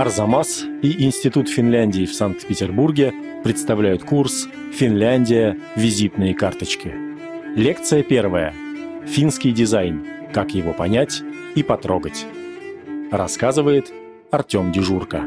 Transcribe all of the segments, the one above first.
Арзамас и Институт Финляндии в Санкт-Петербурге представляют курс «Финляндия. Визитные карточки». Лекция первая. Финский дизайн. Как его понять и потрогать. Рассказывает Артем Дежурка.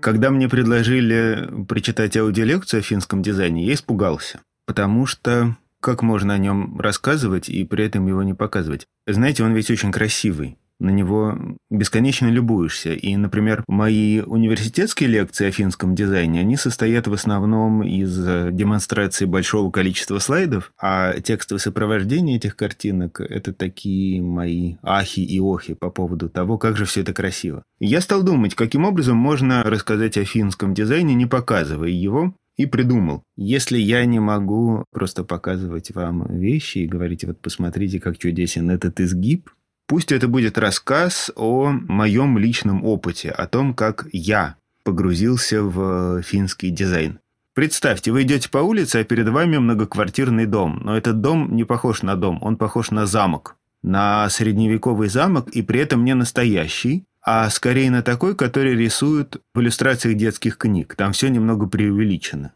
Когда мне предложили прочитать аудиолекцию о финском дизайне, я испугался, потому что как можно о нем рассказывать и при этом его не показывать? Знаете, он ведь очень красивый. На него бесконечно любуешься. И, например, мои университетские лекции о финском дизайне, они состоят в основном из демонстрации большого количества слайдов, а текстовое сопровождение этих картинок – это такие мои ахи и охи по поводу того, как же все это красиво. я стал думать, каким образом можно рассказать о финском дизайне, не показывая его, и придумал. Если я не могу просто показывать вам вещи и говорить, вот посмотрите, как чудесен этот изгиб, пусть это будет рассказ о моем личном опыте, о том, как я погрузился в финский дизайн. Представьте, вы идете по улице, а перед вами многоквартирный дом. Но этот дом не похож на дом, он похож на замок. На средневековый замок и при этом не настоящий, а скорее на такой, который рисуют в иллюстрациях детских книг. Там все немного преувеличено.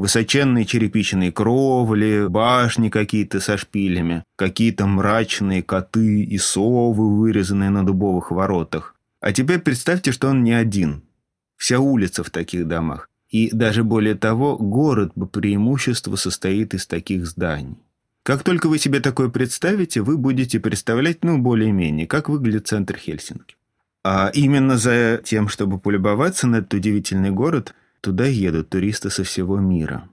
Высоченные черепичные кровли, башни какие-то со шпилями, какие-то мрачные коты и совы, вырезанные на дубовых воротах. А теперь представьте, что он не один. Вся улица в таких домах. И даже более того, город по преимуществу состоит из таких зданий. Как только вы себе такое представите, вы будете представлять, ну, более-менее, как выглядит центр Хельсинки. А именно за тем, чтобы полюбоваться на этот удивительный город, туда едут туристы со всего мира.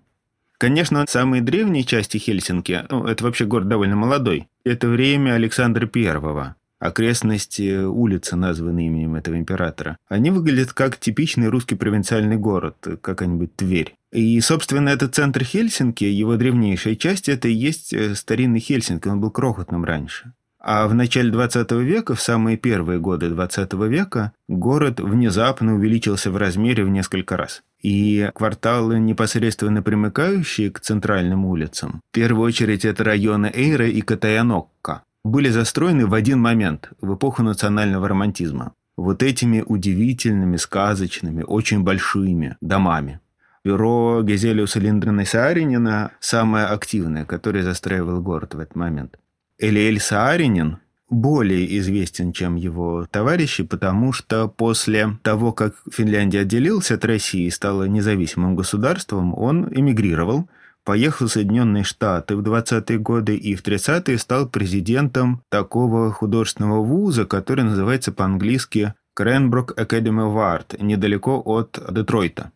Конечно, самые древние части Хельсинки, ну, это вообще город довольно молодой, это время Александра Первого. Окрестности улицы, названные именем этого императора, они выглядят как типичный русский провинциальный город, какая-нибудь Тверь. И, собственно, этот центр Хельсинки, его древнейшая часть, это и есть э, старинный Хельсинки, он был крохотным раньше. А в начале 20 века, в самые первые годы 20 века, город внезапно увеличился в размере в несколько раз. И кварталы, непосредственно примыкающие к центральным улицам, в первую очередь это районы Эйра и Катаянокка, были застроены в один момент, в эпоху национального романтизма. Вот этими удивительными, сказочными, очень большими домами. Бюро Гезелиуса Линдрена Сааринина самое активное, которое застраивало город в этот момент. Элиэль Сааринин более известен, чем его товарищи, потому что после того, как Финляндия отделилась от России и стала независимым государством, он эмигрировал, поехал в Соединенные Штаты в 20-е годы и в 30-е стал президентом такого художественного вуза, который называется по-английски Cranbrook Academy of Art, недалеко от Детройта.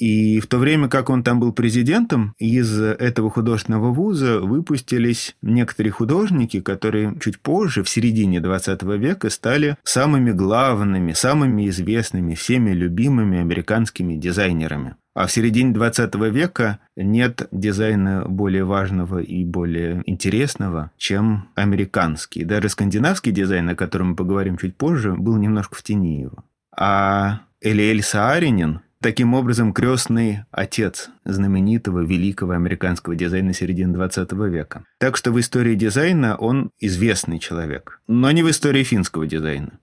И в то время, как он там был президентом, из этого художественного вуза выпустились некоторые художники, которые чуть позже, в середине 20 века, стали самыми главными, самыми известными, всеми любимыми американскими дизайнерами. А в середине 20 века нет дизайна более важного и более интересного, чем американский. Даже скандинавский дизайн, о котором мы поговорим чуть позже, был немножко в тени его. А Элиэль Сааринен Таким образом, крестный отец знаменитого великого американского дизайна середины 20 века. Так что в истории дизайна он известный человек, но не в истории финского дизайна.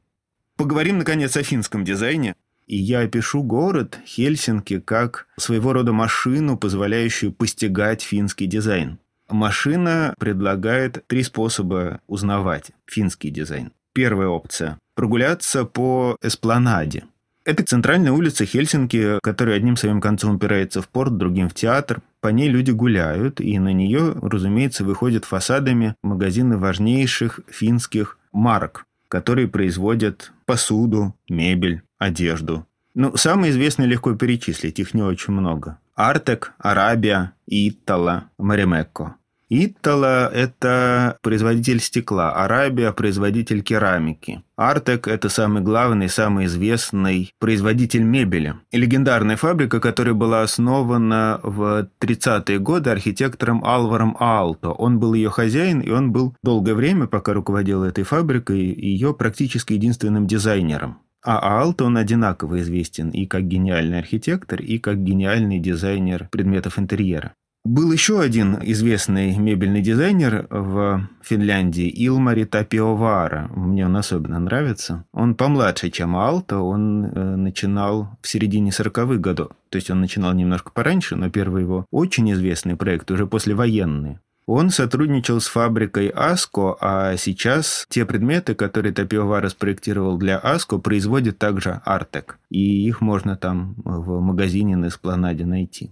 Поговорим, наконец, о финском дизайне. И я опишу город Хельсинки как своего рода машину, позволяющую постигать финский дизайн. Машина предлагает три способа узнавать финский дизайн. Первая опция – прогуляться по эспланаде – это центральная улица Хельсинки, которая одним своим концом упирается в порт, другим в театр. По ней люди гуляют, и на нее, разумеется, выходят фасадами магазины важнейших финских марок, которые производят посуду, мебель, одежду. Ну, самые известные легко перечислить, их не очень много. Артек, Арабия, Иттала, Маримекко. Иттала – это производитель стекла, Арабия – производитель керамики. Артек – это самый главный, самый известный производитель мебели. Легендарная фабрика, которая была основана в 30-е годы архитектором Алваром Алто. Он был ее хозяин, и он был долгое время, пока руководил этой фабрикой, ее практически единственным дизайнером. А Алто он одинаково известен и как гениальный архитектор, и как гениальный дизайнер предметов интерьера. Был еще один известный мебельный дизайнер в Финляндии, Илмари Тапиовара. Мне он особенно нравится. Он помладше, чем Алта. Он э, начинал в середине 40-х годов. То есть он начинал немножко пораньше, но первый его очень известный проект уже послевоенный. Он сотрудничал с фабрикой Аско, а сейчас те предметы, которые Тапиовара спроектировал для Аско, производит также Артек. И их можно там в магазине на Эспланаде найти.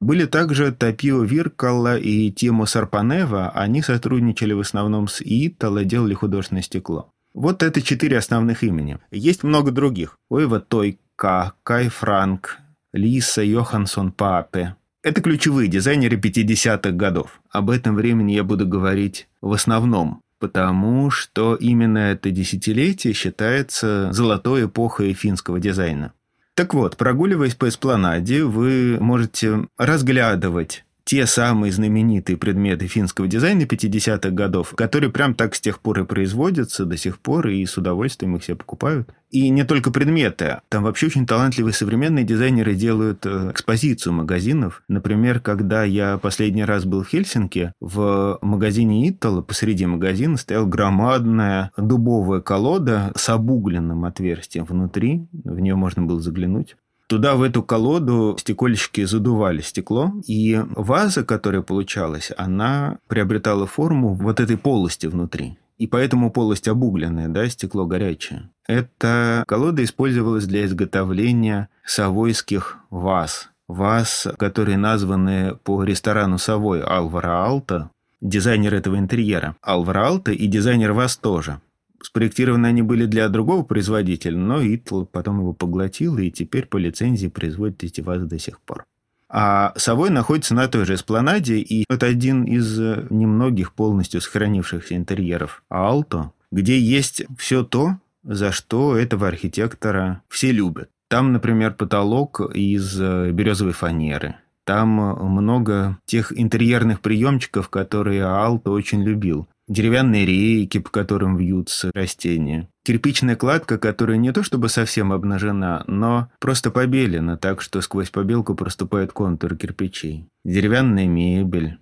Были также Тапио Виркалла и Тимо Сарпанева. Они сотрудничали в основном с Итало, делали художественное стекло. Вот это четыре основных имени. Есть много других. Ойва Тойка, Кай Франк, Лиса Йоханссон Папе. Это ключевые дизайнеры 50-х годов. Об этом времени я буду говорить в основном, потому что именно это десятилетие считается золотой эпохой финского дизайна. Так вот, прогуливаясь по эспланаде, вы можете разглядывать те самые знаменитые предметы финского дизайна 50-х годов, которые прям так с тех пор и производятся до сих пор, и с удовольствием их все покупают. И не только предметы. Там вообще очень талантливые современные дизайнеры делают э, экспозицию магазинов. Например, когда я последний раз был в Хельсинки, в магазине Итала посреди магазина стояла громадная дубовая колода с обугленным отверстием внутри. В нее можно было заглянуть. Туда, в эту колоду, стекольщики задували стекло, и ваза, которая получалась, она приобретала форму вот этой полости внутри. И поэтому полость обугленная, да, стекло горячее. Эта колода использовалась для изготовления савойских ваз. Ваз, которые названы по ресторану Савой Алвара Алта, дизайнер этого интерьера. Алвара Алта и дизайнер ваз тоже. Спроектированы они были для другого производителя, но Итл потом его поглотил, и теперь по лицензии производит эти вазы до сих пор. А Совой находится на той же эспланаде, и это один из немногих полностью сохранившихся интерьеров Алто, где есть все то, за что этого архитектора все любят. Там, например, потолок из березовой фанеры. Там много тех интерьерных приемчиков, которые Алто очень любил деревянные рейки, по которым вьются растения, кирпичная кладка, которая не то чтобы совсем обнажена, но просто побелена, так что сквозь побелку проступают контуры кирпичей, деревянная мебель,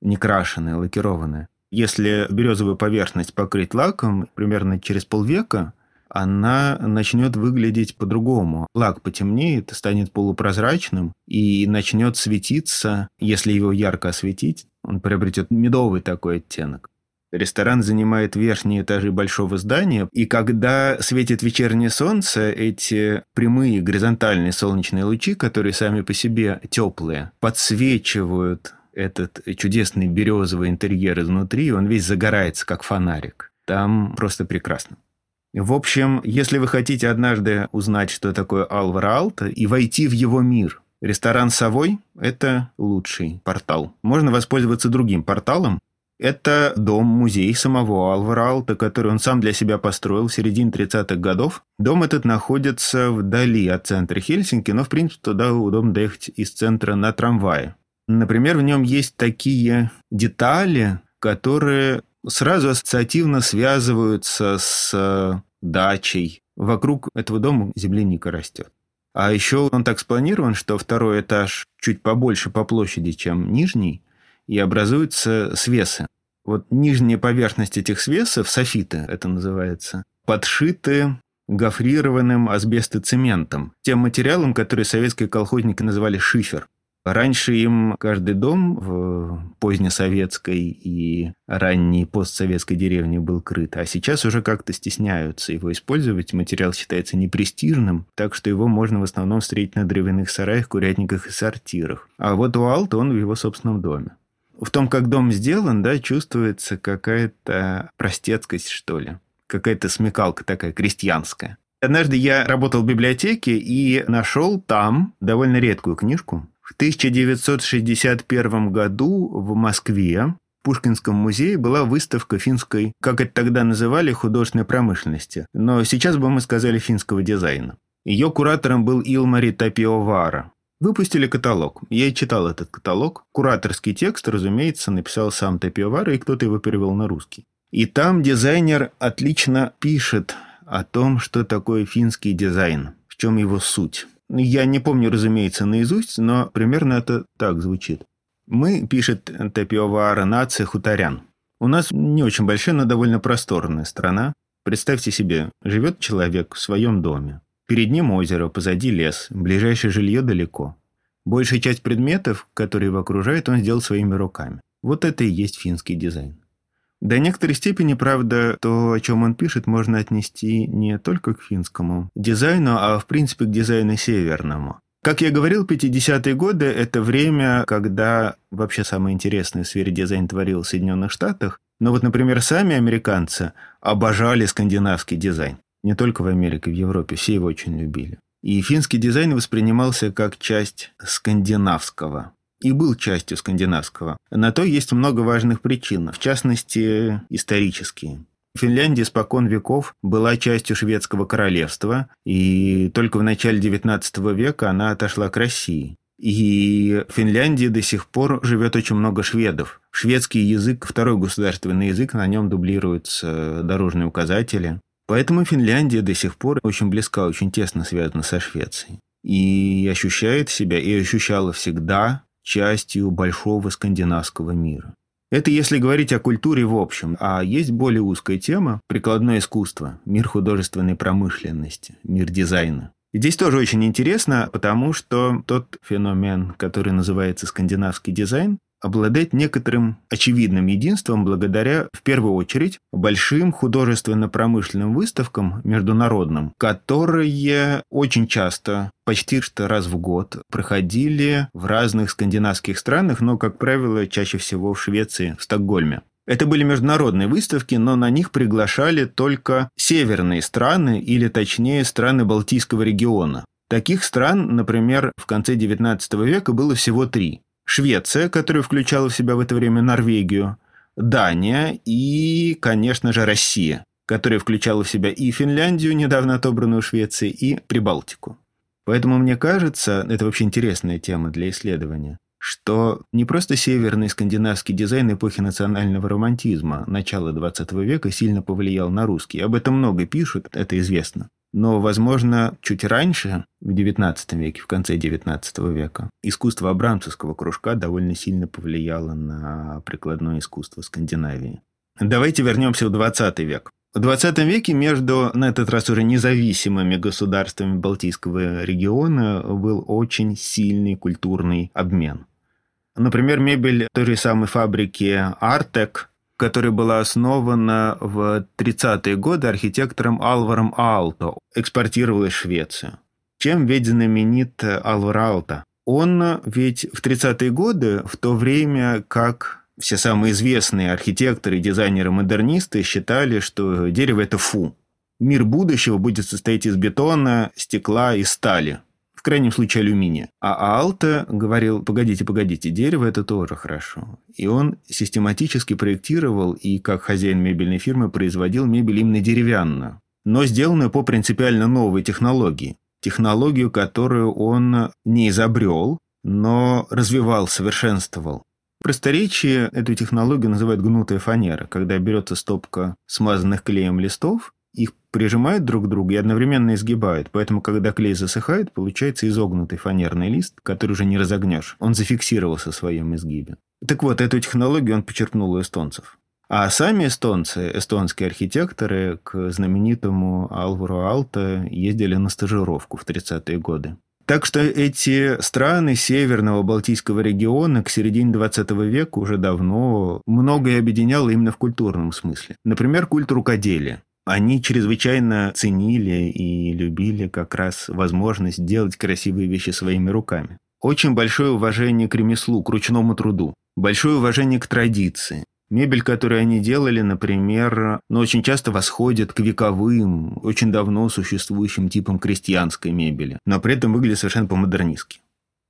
некрашенная, лакированная. Если березовую поверхность покрыть лаком, примерно через полвека она начнет выглядеть по-другому. Лак потемнеет, станет полупрозрачным и начнет светиться, если его ярко осветить, он приобретет медовый такой оттенок. Ресторан занимает верхние этажи большого здания, и когда светит вечернее солнце, эти прямые горизонтальные солнечные лучи, которые сами по себе теплые, подсвечивают этот чудесный березовый интерьер изнутри, он весь загорается, как фонарик. Там просто прекрасно. В общем, если вы хотите однажды узнать, что такое Алвара Алта, и войти в его мир, ресторан «Совой» – это лучший портал. Можно воспользоваться другим порталом, это дом-музей самого Алвара Алта, который он сам для себя построил в середине 30-х годов. Дом этот находится вдали от центра Хельсинки, но, в принципе, туда удобно доехать из центра на трамвае. Например, в нем есть такие детали, которые сразу ассоциативно связываются с э, дачей. Вокруг этого дома земляника растет. А еще он так спланирован, что второй этаж чуть побольше по площади, чем нижний – и образуются свесы. Вот нижняя поверхность этих свесов, софиты это называется, подшиты гофрированным асбестоцементом, тем материалом, который советские колхозники называли шифер. Раньше им каждый дом в позднесоветской и ранней постсоветской деревне был крыт, а сейчас уже как-то стесняются его использовать. Материал считается непрестижным, так что его можно в основном встретить на дровяных сараях, курятниках и сортирах. А вот у Алта он в его собственном доме в том, как дом сделан, да, чувствуется какая-то простецкость, что ли. Какая-то смекалка такая крестьянская. Однажды я работал в библиотеке и нашел там довольно редкую книжку. В 1961 году в Москве в Пушкинском музее была выставка финской, как это тогда называли, художественной промышленности. Но сейчас бы мы сказали финского дизайна. Ее куратором был Илмари Тапиовара. Выпустили каталог. Я читал этот каталог. Кураторский текст, разумеется, написал сам Тапиовара, и кто-то его перевел на русский. И там дизайнер отлично пишет о том, что такое финский дизайн, в чем его суть. Я не помню, разумеется, наизусть, но примерно это так звучит. Мы, пишет Тапиовара, нация хуторян. У нас не очень большая, но довольно просторная страна. Представьте себе, живет человек в своем доме. Перед ним озеро, позади лес, ближайшее жилье далеко. Большая часть предметов, которые его окружают, он сделал своими руками. Вот это и есть финский дизайн. До некоторой степени, правда, то, о чем он пишет, можно отнести не только к финскому дизайну, а в принципе к дизайну северному. Как я говорил, 50-е годы – это время, когда вообще самое интересное в сфере дизайна творилось в Соединенных Штатах. Но вот, например, сами американцы обожали скандинавский дизайн. Не только в Америке, в Европе, все его очень любили. И финский дизайн воспринимался как часть скандинавского и был частью скандинавского. На то есть много важных причин, в частности, исторические. Финляндия спокон веков была частью шведского королевства, и только в начале XIX века она отошла к России. И в Финляндии до сих пор живет очень много шведов. Шведский язык – второй государственный язык, на нем дублируются дорожные указатели. Поэтому Финляндия до сих пор очень близка, очень тесно связана со Швецией. И ощущает себя, и ощущала всегда частью большого скандинавского мира. Это если говорить о культуре в общем. А есть более узкая тема – прикладное искусство, мир художественной промышленности, мир дизайна. И здесь тоже очень интересно, потому что тот феномен, который называется скандинавский дизайн, обладает некоторым очевидным единством благодаря, в первую очередь, большим художественно-промышленным выставкам международным, которые очень часто, почти что раз в год, проходили в разных скандинавских странах, но, как правило, чаще всего в Швеции, в Стокгольме. Это были международные выставки, но на них приглашали только северные страны, или точнее страны Балтийского региона. Таких стран, например, в конце XIX века было всего три. Швеция, которая включала в себя в это время Норвегию, Дания и, конечно же, Россия, которая включала в себя и Финляндию, недавно отобранную Швецией, и Прибалтику. Поэтому мне кажется, это вообще интересная тема для исследования, что не просто северный скандинавский дизайн эпохи национального романтизма начала XX века сильно повлиял на русский. Об этом много пишут, это известно. Но, возможно, чуть раньше, в XIX веке, в конце XIX века, искусство абрамцевского кружка довольно сильно повлияло на прикладное искусство Скандинавии. Давайте вернемся в XX век. В XX веке между, на этот раз уже независимыми государствами Балтийского региона был очень сильный культурный обмен. Например, мебель той же самой фабрики «Артек» которая была основана в 30-е годы архитектором Алваром Алто, экспортировалась в Швецию. Чем ведь знаменит Алвар Алто? Он ведь в 30-е годы, в то время как все самые известные архитекторы, дизайнеры, модернисты считали, что дерево – это фу. Мир будущего будет состоять из бетона, стекла и стали – в крайнем случае алюминия. А Алта говорил, погодите, погодите, дерево это тоже хорошо. И он систематически проектировал и, как хозяин мебельной фирмы, производил мебель именно деревянную, но сделанную по принципиально новой технологии. Технологию, которую он не изобрел, но развивал, совершенствовал. В просторечии эту технологию называют гнутая фанера, когда берется стопка смазанных клеем листов, их прижимают друг к другу и одновременно изгибают. Поэтому, когда клей засыхает, получается изогнутый фанерный лист, который уже не разогнешь. Он зафиксировался в своем изгибе. Так вот, эту технологию он почерпнул у эстонцев. А сами эстонцы, эстонские архитекторы, к знаменитому Алвару Алта ездили на стажировку в 30-е годы. Так что эти страны Северного Балтийского региона к середине 20 века уже давно многое объединяло именно в культурном смысле. Например, культ рукоделия. Они чрезвычайно ценили и любили как раз возможность делать красивые вещи своими руками. Очень большое уважение к ремеслу, к ручному труду. Большое уважение к традиции. Мебель, которую они делали, например, но ну, очень часто восходит к вековым, очень давно существующим типам крестьянской мебели, но при этом выглядит совершенно по-модернистски.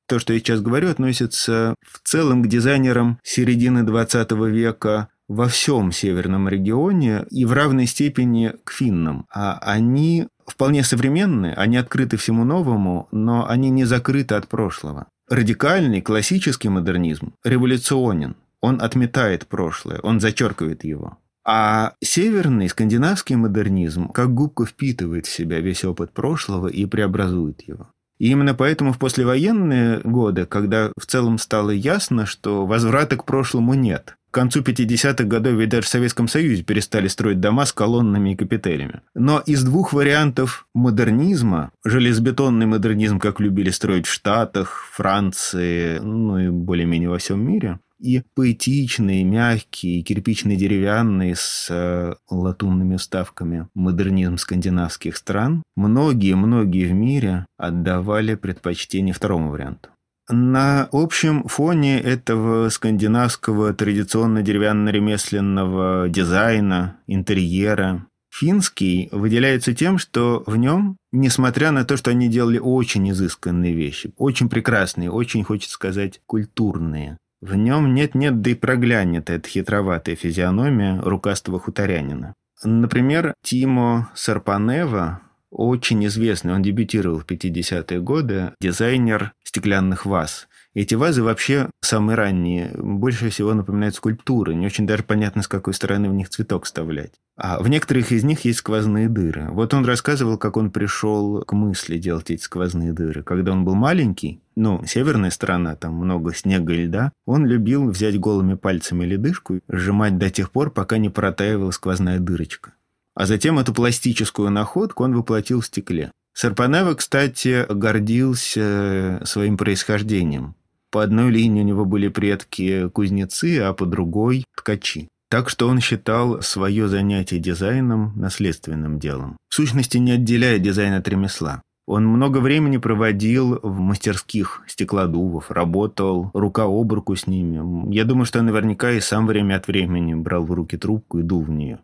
То, что я сейчас говорю, относится в целом к дизайнерам середины 20 века, во всем северном регионе и в равной степени к финнам. А они вполне современные, они открыты всему новому, но они не закрыты от прошлого. Радикальный классический модернизм революционен. Он отметает прошлое, он зачеркивает его. А северный скандинавский модернизм как губка впитывает в себя весь опыт прошлого и преобразует его. И именно поэтому в послевоенные годы, когда в целом стало ясно, что возврата к прошлому нет, к концу 50-х годов ведь даже в Советском Союзе перестали строить дома с колоннами и капителями. Но из двух вариантов модернизма, железобетонный модернизм, как любили строить в Штатах, Франции, ну и более-менее во всем мире, и поэтичный, мягкий, кирпичный, деревянный с э, латунными вставками модернизм скандинавских стран, многие-многие в мире отдавали предпочтение второму варианту. На общем фоне этого скандинавского традиционно деревянно-ремесленного дизайна, интерьера, финский выделяется тем, что в нем, несмотря на то, что они делали очень изысканные вещи, очень прекрасные, очень, хочется сказать, культурные, в нем нет-нет, да и проглянет эта хитроватая физиономия рукастого хуторянина. Например, Тимо Сарпанева, очень известный, он дебютировал в 50-е годы, дизайнер стеклянных ваз. Эти вазы вообще самые ранние, больше всего напоминают скульптуры. Не очень даже понятно, с какой стороны в них цветок вставлять. А в некоторых из них есть сквозные дыры. Вот он рассказывал, как он пришел к мысли делать эти сквозные дыры. Когда он был маленький, ну, северная сторона, там много снега и льда, он любил взять голыми пальцами ледышку и сжимать до тех пор, пока не протаивала сквозная дырочка. А затем эту пластическую находку он воплотил в стекле. Сарпанева, кстати, гордился своим происхождением. По одной линии у него были предки кузнецы, а по другой – ткачи. Так что он считал свое занятие дизайном наследственным делом. В сущности, не отделяя дизайн от ремесла. Он много времени проводил в мастерских стеклодувов, работал рука об руку с ними. Я думаю, что наверняка и сам время от времени брал в руки трубку и дул в нее.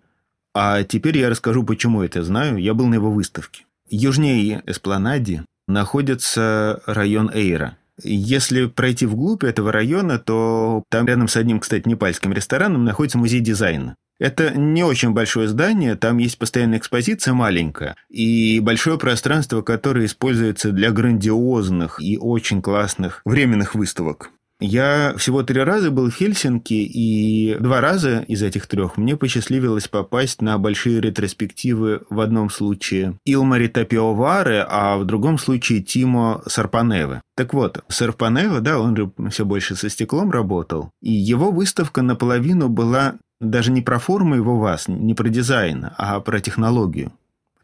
А теперь я расскажу, почему это знаю. Я был на его выставке. Южнее Эспланади находится район Эйра. Если пройти вглубь этого района, то там рядом с одним, кстати, непальским рестораном находится музей дизайна. Это не очень большое здание, там есть постоянная экспозиция маленькая и большое пространство, которое используется для грандиозных и очень классных временных выставок. Я всего три раза был в Хельсинки, и два раза из этих трех мне посчастливилось попасть на большие ретроспективы в одном случае Илмари Тапиовары, а в другом случае Тимо Сарпаневы. Так вот, Сарпанева, да, он же все больше со стеклом работал, и его выставка наполовину была даже не про форму его вас, не про дизайн, а про технологию.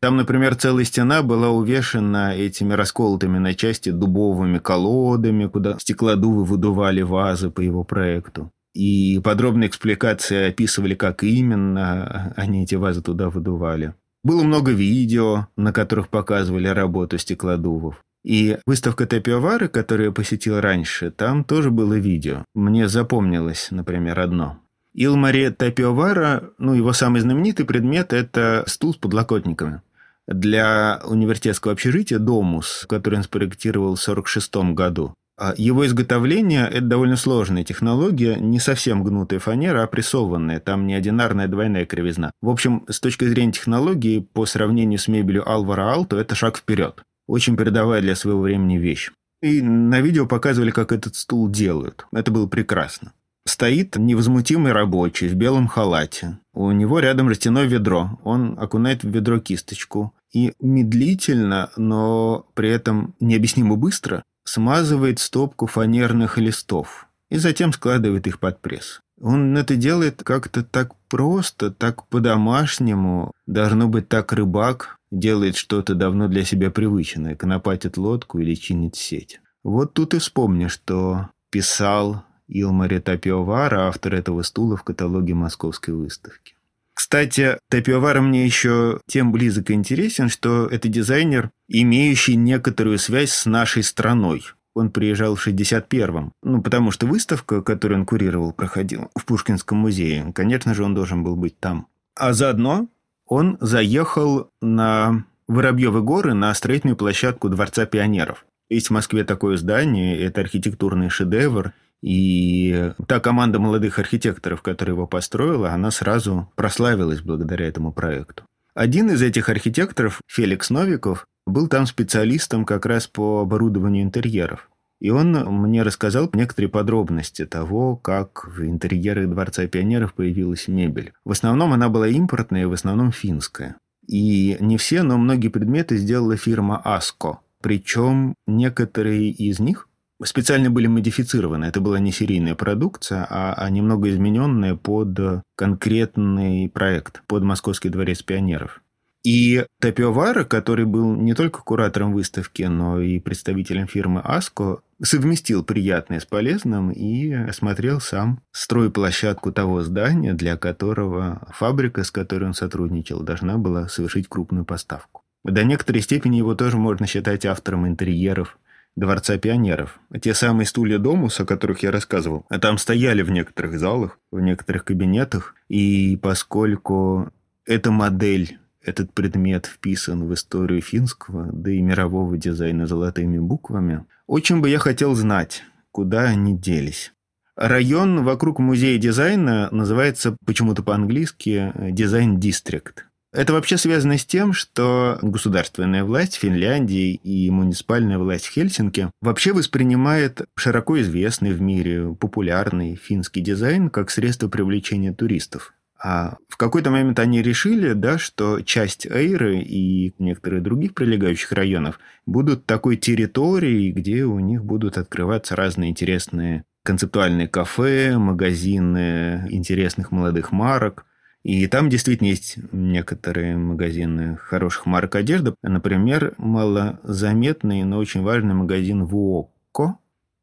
Там, например, целая стена была увешана этими расколотыми на части дубовыми колодами, куда стеклодувы выдували вазы по его проекту. И подробные экспликации описывали, как именно они эти вазы туда выдували. Было много видео, на которых показывали работу стеклодувов. И выставка Тапиовары, которую я посетил раньше, там тоже было видео. Мне запомнилось, например, одно. Илмари Тапиовара, ну, его самый знаменитый предмет – это стул с подлокотниками для университетского общежития «Домус», который он спроектировал в 1946 году. А его изготовление – это довольно сложная технология, не совсем гнутая фанера, а прессованная, там не одинарная двойная кривизна. В общем, с точки зрения технологии, по сравнению с мебелью Алвара Алто, это шаг вперед. Очень передовая для своего времени вещь. И на видео показывали, как этот стул делают. Это было прекрасно. Стоит невозмутимый рабочий в белом халате. У него рядом жестяное ведро. Он окунает в ведро кисточку и медлительно, но при этом необъяснимо быстро смазывает стопку фанерных листов и затем складывает их под пресс. Он это делает как-то так просто, так по-домашнему. Должно быть, так рыбак делает что-то давно для себя привычное, конопатит лодку или чинит сеть. Вот тут и вспомни, что писал Илмари Тапиовара, автор этого стула в каталоге Московской выставки. Кстати, Тапиовара мне еще тем близок и интересен, что это дизайнер, имеющий некоторую связь с нашей страной. Он приезжал в 61-м. Ну, потому что выставка, которую он курировал, проходила в Пушкинском музее. Конечно же, он должен был быть там. А заодно он заехал на Воробьевы горы на строительную площадку Дворца пионеров. Есть в Москве такое здание, это архитектурный шедевр, и та команда молодых архитекторов, которая его построила, она сразу прославилась благодаря этому проекту. Один из этих архитекторов, Феликс Новиков, был там специалистом как раз по оборудованию интерьеров. И он мне рассказал некоторые подробности того, как в интерьерах Дворца пионеров появилась мебель. В основном она была импортная, в основном финская. И не все, но многие предметы сделала фирма «Аско». Причем некоторые из них специально были модифицированы. Это была не серийная продукция, а, а немного измененная под конкретный проект, под Московский дворец пионеров. И Тапио Вара, который был не только куратором выставки, но и представителем фирмы Аско, совместил приятное с полезным и осмотрел сам стройплощадку того здания, для которого фабрика, с которой он сотрудничал, должна была совершить крупную поставку. До некоторой степени его тоже можно считать автором интерьеров Дворца пионеров. Те самые стулья Domus, о которых я рассказывал, а там стояли в некоторых залах, в некоторых кабинетах, и поскольку эта модель этот предмет вписан в историю финского, да и мирового дизайна золотыми буквами, очень бы я хотел знать, куда они делись. Район вокруг музея дизайна называется почему-то по-английски «Design District». Это вообще связано с тем, что государственная власть Финляндии и муниципальная власть Хельсинки вообще воспринимает широко известный в мире популярный финский дизайн как средство привлечения туристов. А в какой-то момент они решили, да, что часть Эйры и некоторых других прилегающих районов будут такой территорией, где у них будут открываться разные интересные концептуальные кафе, магазины интересных молодых марок – и там действительно есть некоторые магазины хороших марок одежды. Например, малозаметный, но очень важный магазин Вуокко.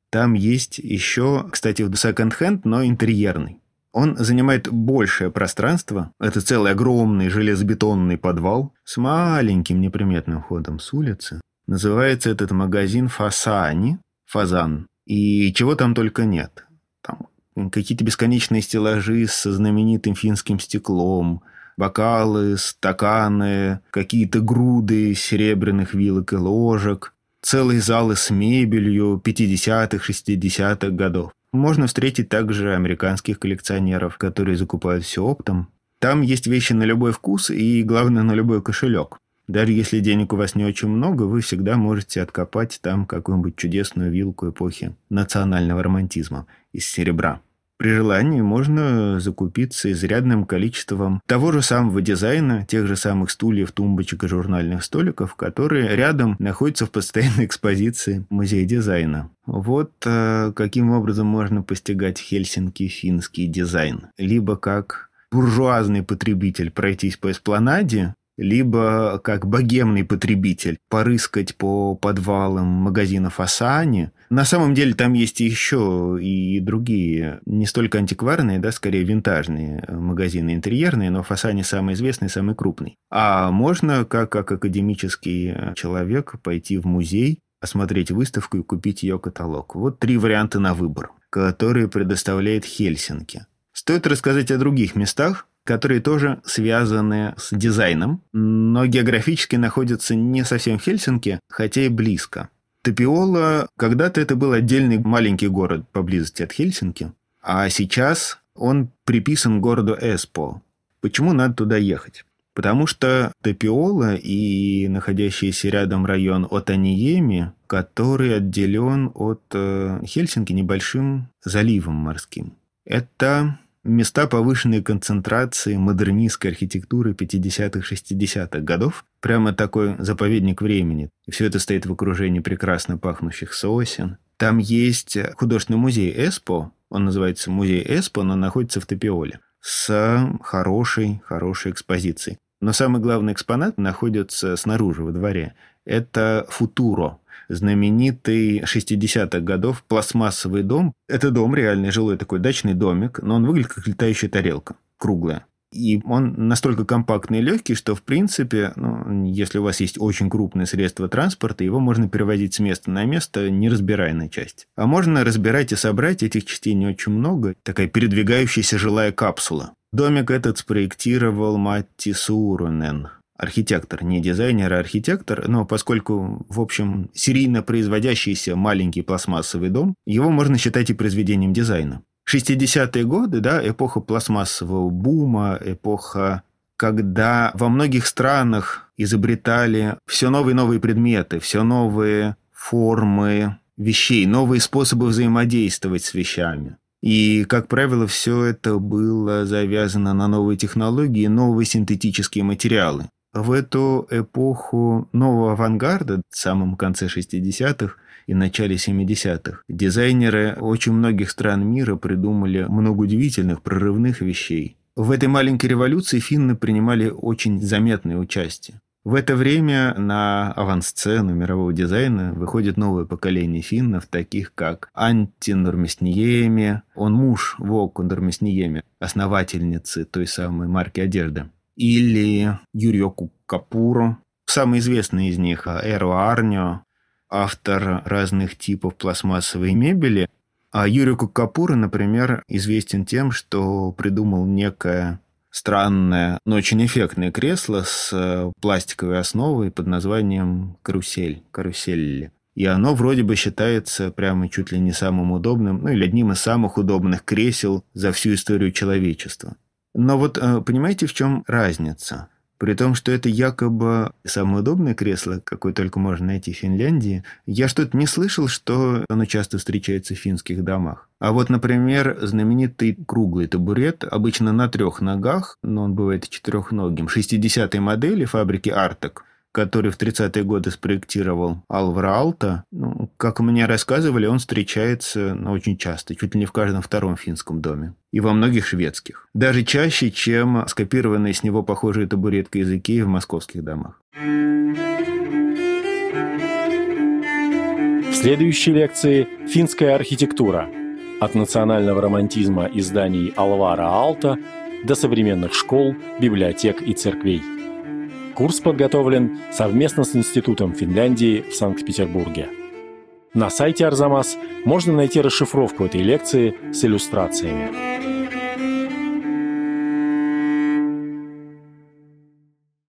Там есть еще, кстати, секонд-хенд, но интерьерный. Он занимает большее пространство. Это целый огромный железобетонный подвал с маленьким неприметным входом с улицы. Называется этот магазин Фасани, Фазан. И чего там только нет. Какие-то бесконечные стеллажи со знаменитым финским стеклом, бокалы, стаканы, какие-то груды серебряных вилок и ложек, целые залы с мебелью 50-х, 60-х годов. Можно встретить также американских коллекционеров, которые закупают все оптом. Там есть вещи на любой вкус и, главное, на любой кошелек. Даже если денег у вас не очень много, вы всегда можете откопать там какую-нибудь чудесную вилку эпохи национального романтизма из серебра. При желании можно закупиться изрядным количеством того же самого дизайна, тех же самых стульев, тумбочек и журнальных столиков, которые рядом находятся в постоянной экспозиции Музея дизайна. Вот э, каким образом можно постигать Хельсинки финский дизайн. Либо как буржуазный потребитель пройтись по эспланаде, либо как богемный потребитель порыскать по подвалам магазинов Асани. На самом деле там есть еще и другие, не столько антикварные, да, скорее винтажные магазины интерьерные, но Фасани самый известный, самый крупный. А можно, как, как академический человек, пойти в музей, осмотреть выставку и купить ее каталог. Вот три варианта на выбор, которые предоставляет Хельсинки. Стоит рассказать о других местах, которые тоже связаны с дизайном, но географически находятся не совсем в Хельсинки, хотя и близко. Тапиола когда-то это был отдельный маленький город поблизости от Хельсинки, а сейчас он приписан городу Эспо. Почему надо туда ехать? Потому что Тапиола и находящийся рядом район Отаниеми, который отделен от э, Хельсинки небольшим заливом морским. Это места повышенной концентрации модернистской архитектуры 50-х, 60-х годов. Прямо такой заповедник времени. И все это стоит в окружении прекрасно пахнущих сосен. Там есть художественный музей Эспо, он называется музей Эспо, но находится в Топиоле, с хорошей, хорошей экспозицией. Но самый главный экспонат находится снаружи, во дворе. Это футуро, знаменитый 60-х годов пластмассовый дом. Это дом реальный, жилой такой дачный домик, но он выглядит как летающая тарелка, круглая. И он настолько компактный и легкий, что, в принципе, ну, если у вас есть очень крупное средство транспорта, его можно перевозить с места на место, не разбирая на части. А можно разбирать и собрать, этих частей не очень много. Такая передвигающаяся жилая капсула. Домик этот спроектировал Матти Сурунен, архитектор, не дизайнер, а архитектор, но поскольку, в общем, серийно производящийся маленький пластмассовый дом, его можно считать и произведением дизайна. 60-е годы, да, эпоха пластмассового бума, эпоха, когда во многих странах изобретали все новые новые предметы, все новые формы вещей, новые способы взаимодействовать с вещами. И, как правило, все это было завязано на новые технологии, новые синтетические материалы. В эту эпоху нового авангарда, в самом конце 60-х и начале 70-х, дизайнеры очень многих стран мира придумали много удивительных, прорывных вещей. В этой маленькой революции финны принимали очень заметное участие. В это время на авансцену мирового дизайна выходит новое поколение финнов, таких как Анти Нормесниеми, он муж Воку Нормесниеми, основательницы той самой марки одежды, или Юрьоку Капуру, самый известный из них Эро Арньо, автор разных типов пластмассовой мебели. А Юрику Капура, например, известен тем, что придумал некое странное, но очень эффектное кресло с э, пластиковой основой под названием карусель, карусель. И оно вроде бы считается прямо чуть ли не самым удобным, ну или одним из самых удобных кресел за всю историю человечества. Но вот э, понимаете, в чем разница? При том, что это якобы самое удобное кресло, какое только можно найти в Финляндии, я что-то не слышал, что оно часто встречается в финских домах. А вот, например, знаменитый круглый табурет, обычно на трех ногах, но он бывает четырехногим, 60-й модели фабрики «Артек», который в 30-е годы спроектировал Алвара Алта, ну, как мне рассказывали, он встречается ну, очень часто, чуть ли не в каждом втором финском доме. И во многих шведских. Даже чаще, чем скопированные с него похожие табуретки языки в московских домах. В следующей лекции «Финская архитектура» от национального романтизма и зданий Алвара Алта до современных школ, библиотек и церквей. Курс подготовлен совместно с Институтом Финляндии в Санкт-Петербурге. На сайте Арзамас можно найти расшифровку этой лекции с иллюстрациями.